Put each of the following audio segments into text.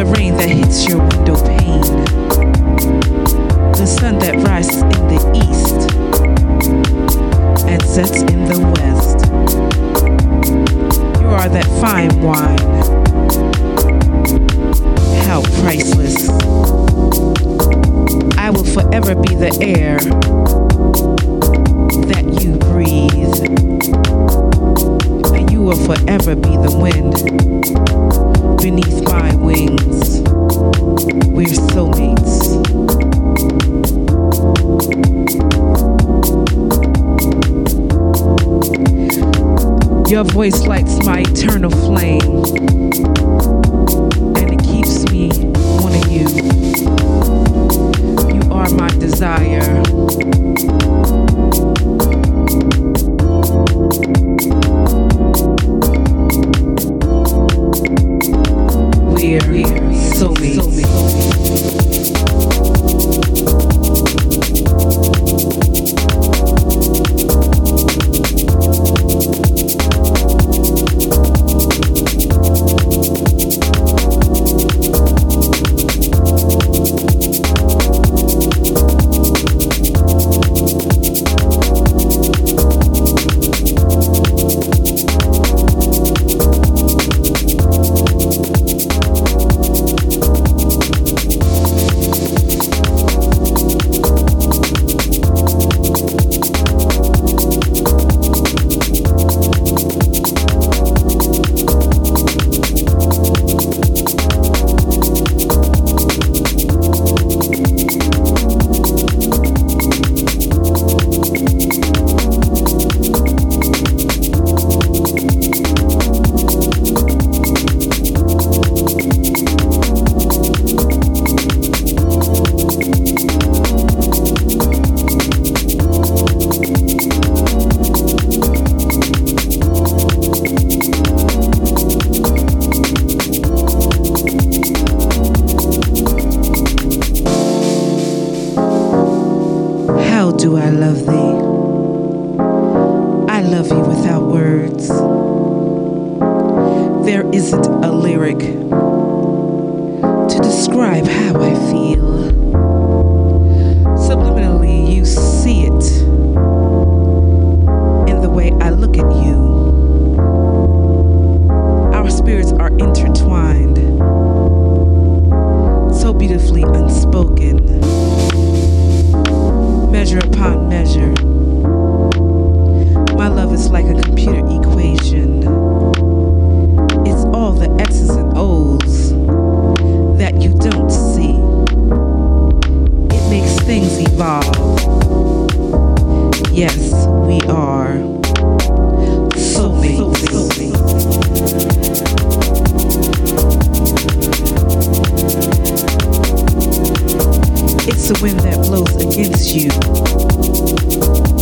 the rain that hits your window pane, the sun that rises in the east and sets in the west. You are that fine wine, how priceless. I will forever be the air that you breathe, and you will forever be the wind beneath my wings. We're soulmates. Your voice lights my eternal flame, and it keeps me wanting you. You are my desire. We're soulmates. How you,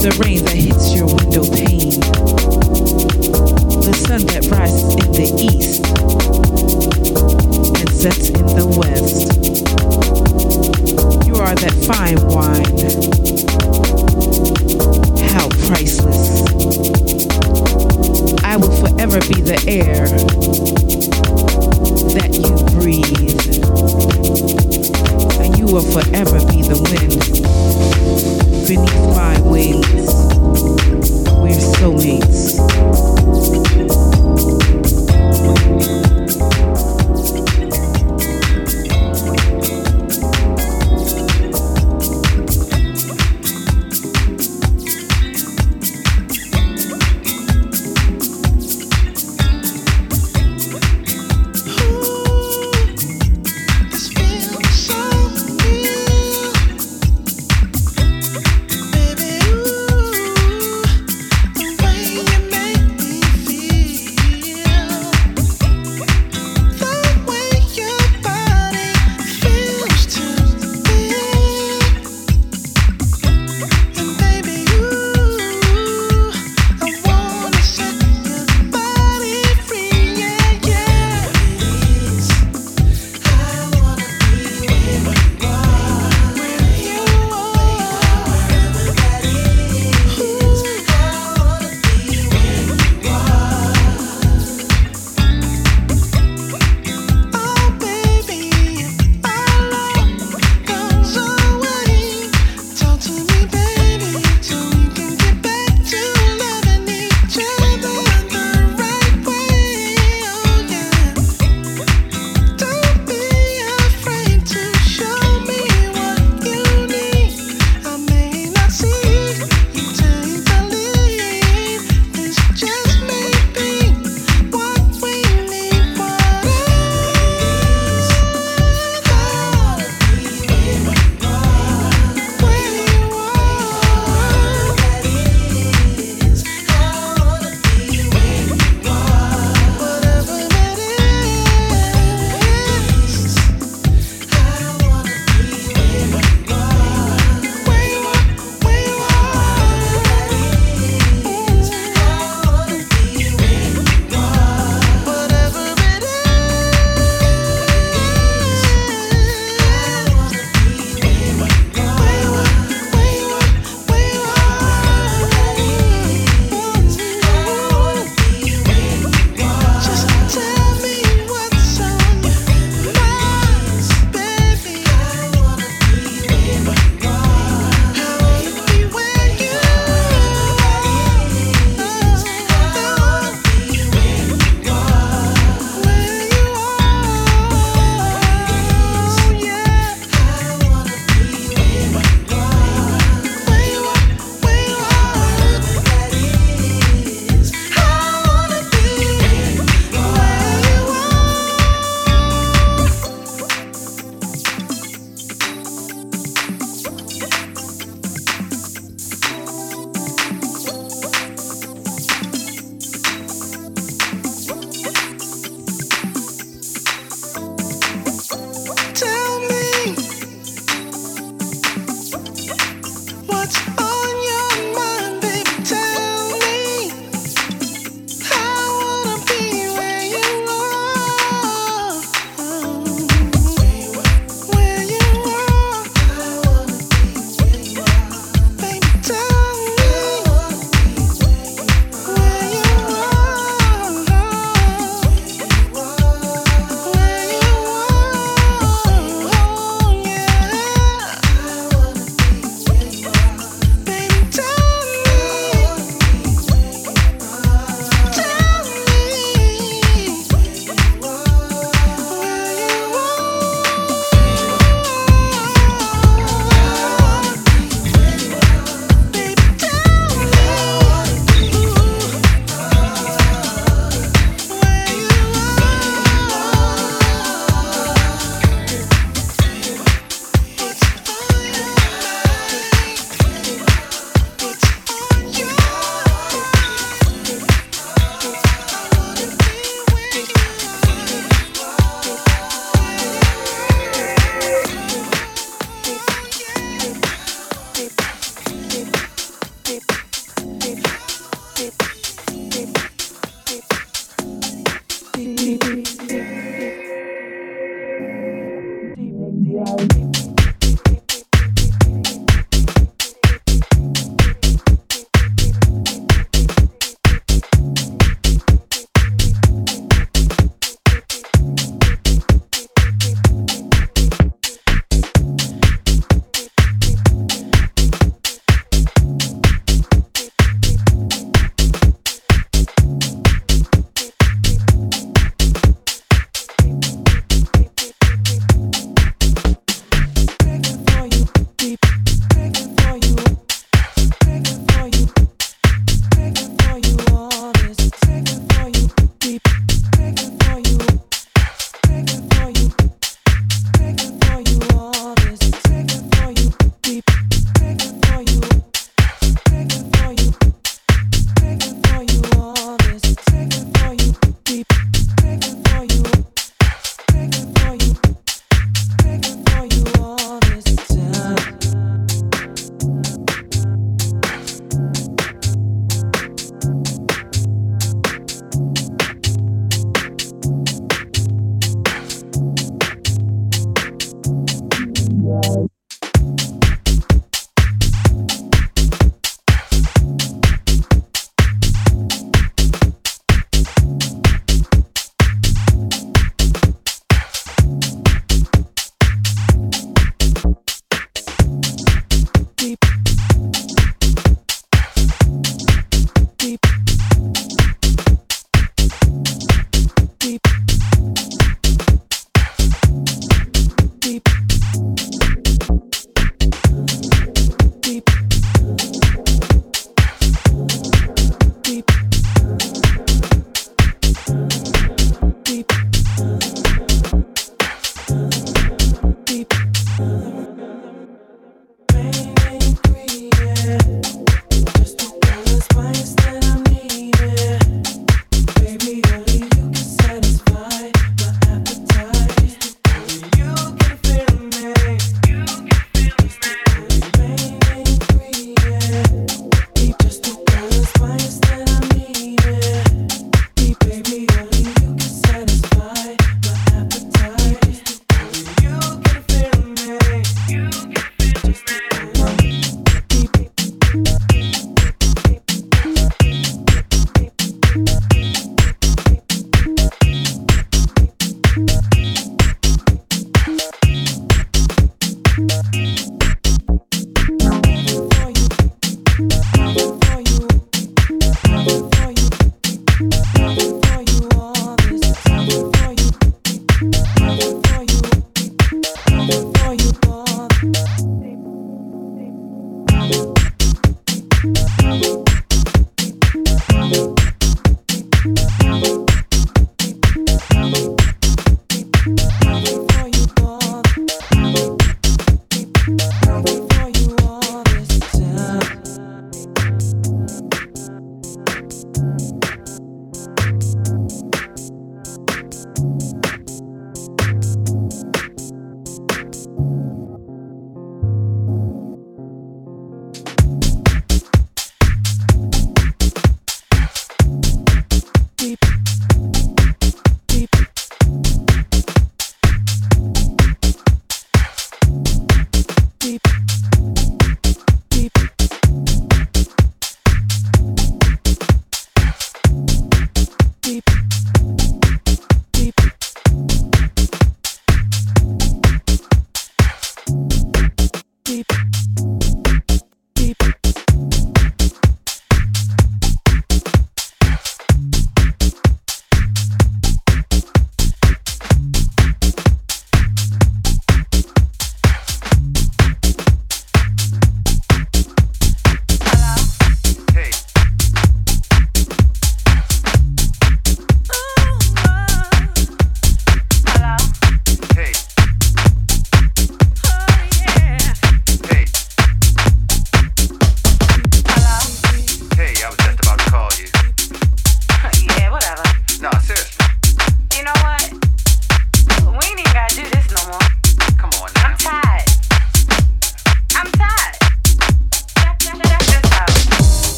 the rain that hits your window pane, the sun that rises in the east and sets in the west. You are that fine wine, how priceless. I will forever be the air that you breathe will forever be the wind beneath my wings. We're soulmates.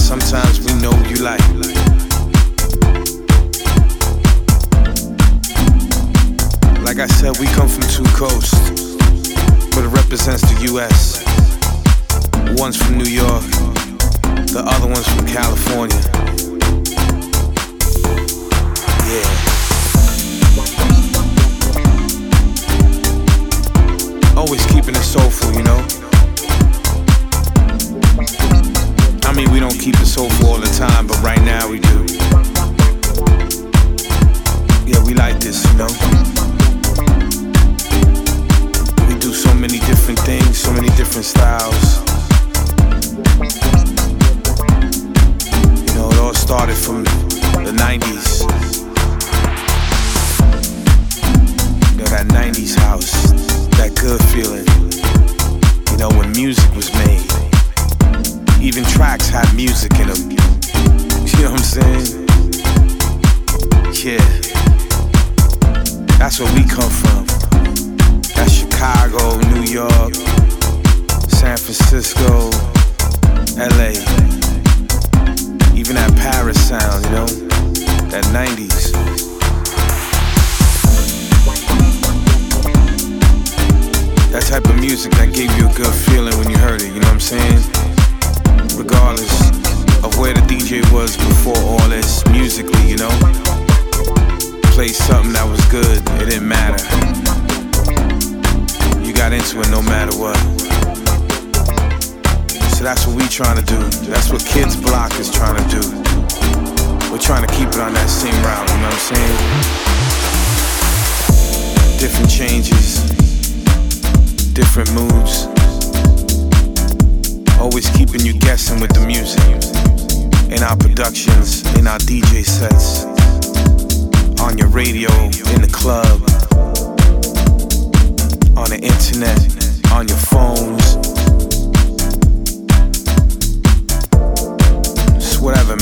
Sometimes we know you like. Like I said, we come from two coasts, but it represents the US. One's from New York, the other one's from California. Yeah. Always keeping it soulful, you know? I mean, we don't keep it soulful all the time, but right now we do. Yeah, we like this, you know? We do so many different things, so many different styles. You know, it all started from the 90s. You know, that 90s house, that good feeling. You know, when music was made. Even tracks had music in them. You know what I'm saying? Yeah. That's where we come from. That's Chicago, New York, San Francisco, LA even that Paris sound, you know, that 90s. That type of music that gave you a good feeling when you heard it, you know what I'm saying? Regardless of where the DJ was before all this, musically, you know? Play something that was good, it didn't matter. You got into it no matter what. So that's what we trying to do. That's what Kids Block is trying to do. We're trying to keep it on that same route, you know what I'm saying? Different changes, different moods. Always keeping you guessing with the music. In our productions, in our DJ sets, on your radio, in the club, on the internet, on your phones. It's whatever,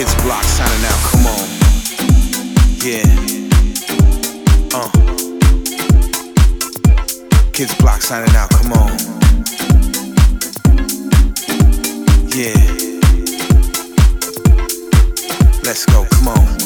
Kids Block signing out. Come on. Yeah. Uh. Kids Block signing out. Come on. Yeah. Let's go. Come on.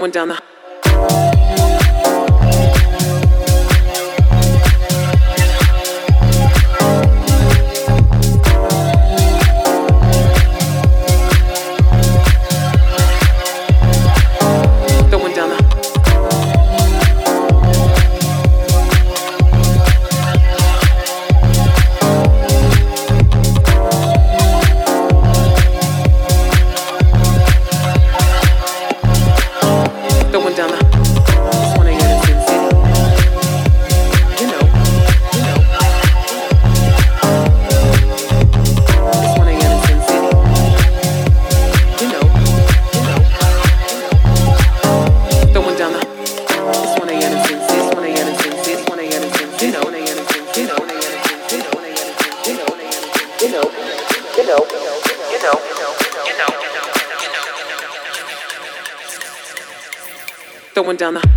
going down the down the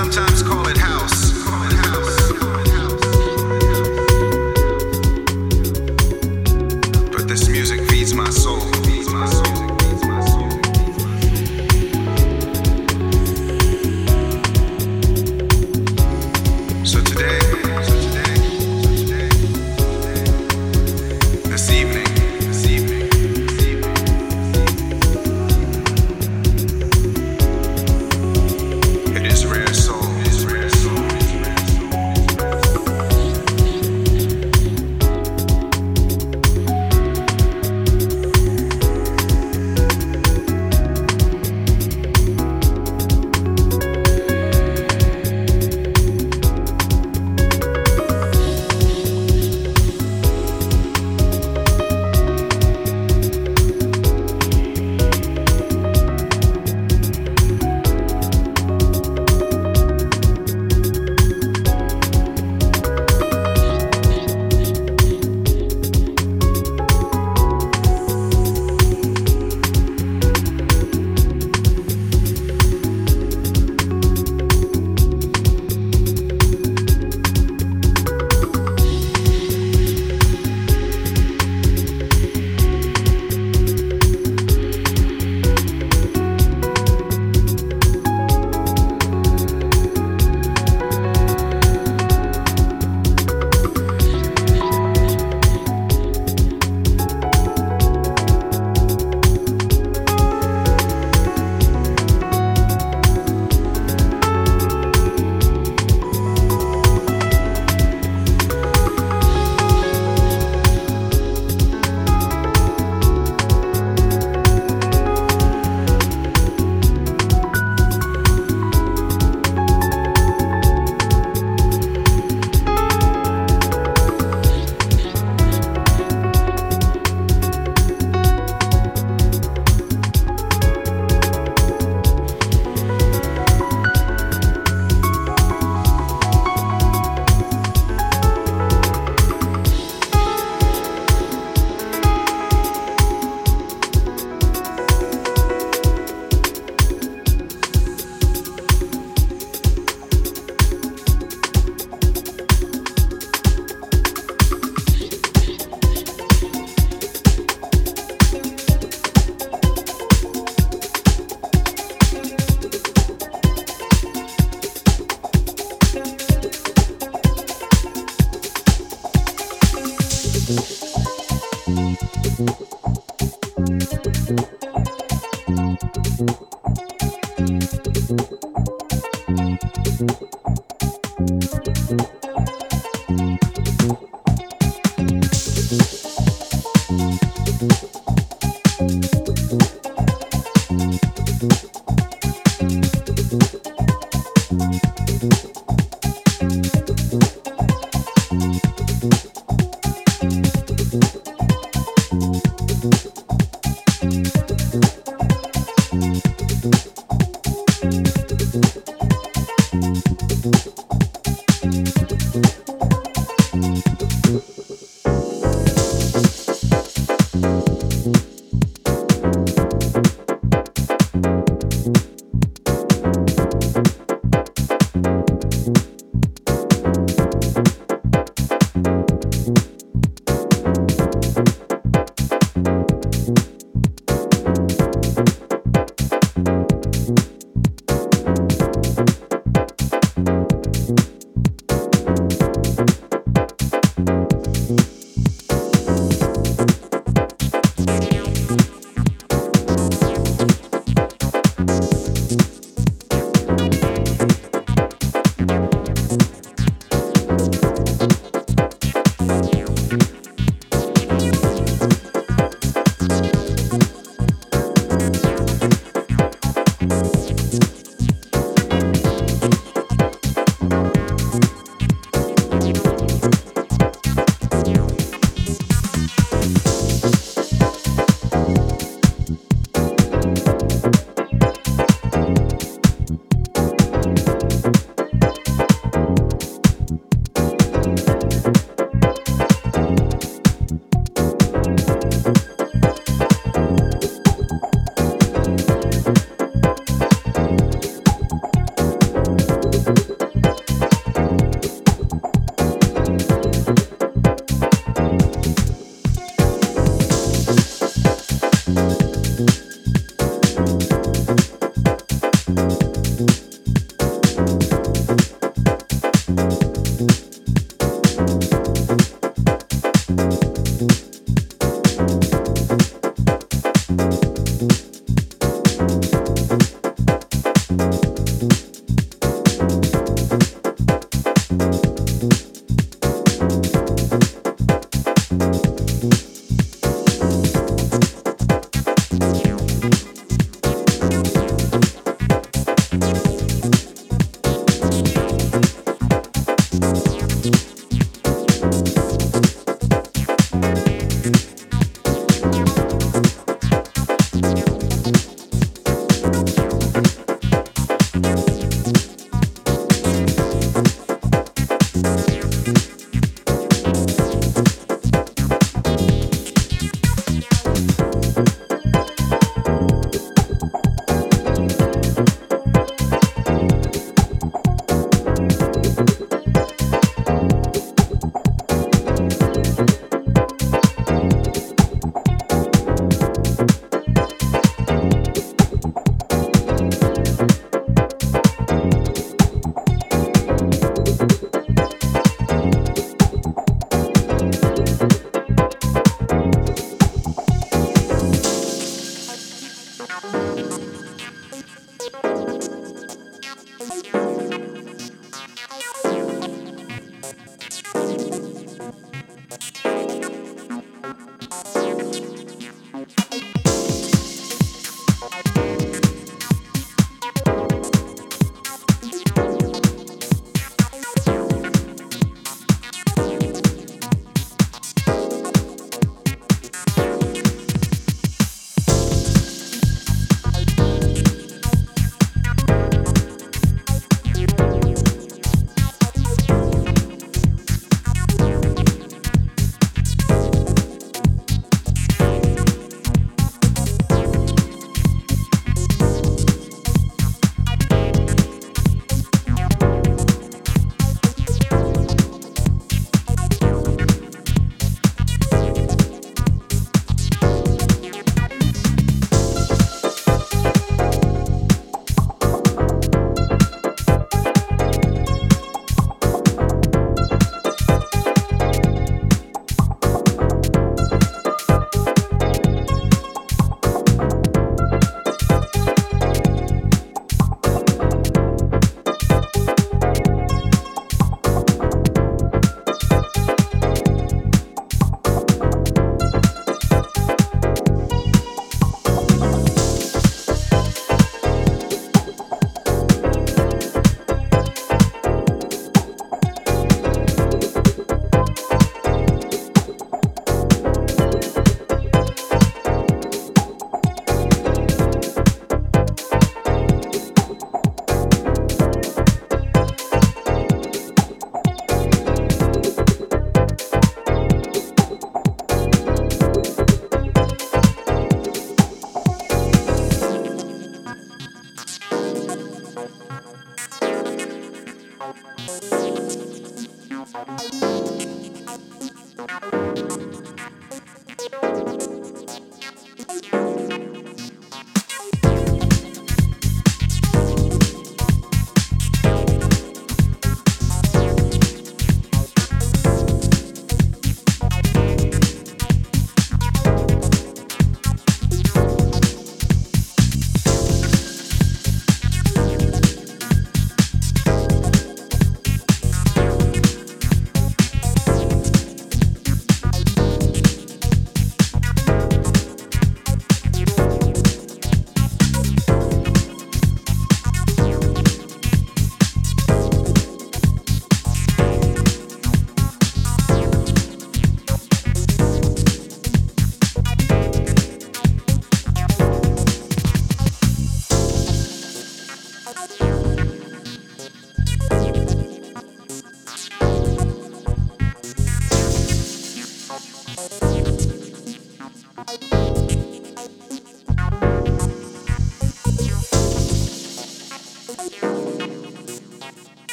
sometimes.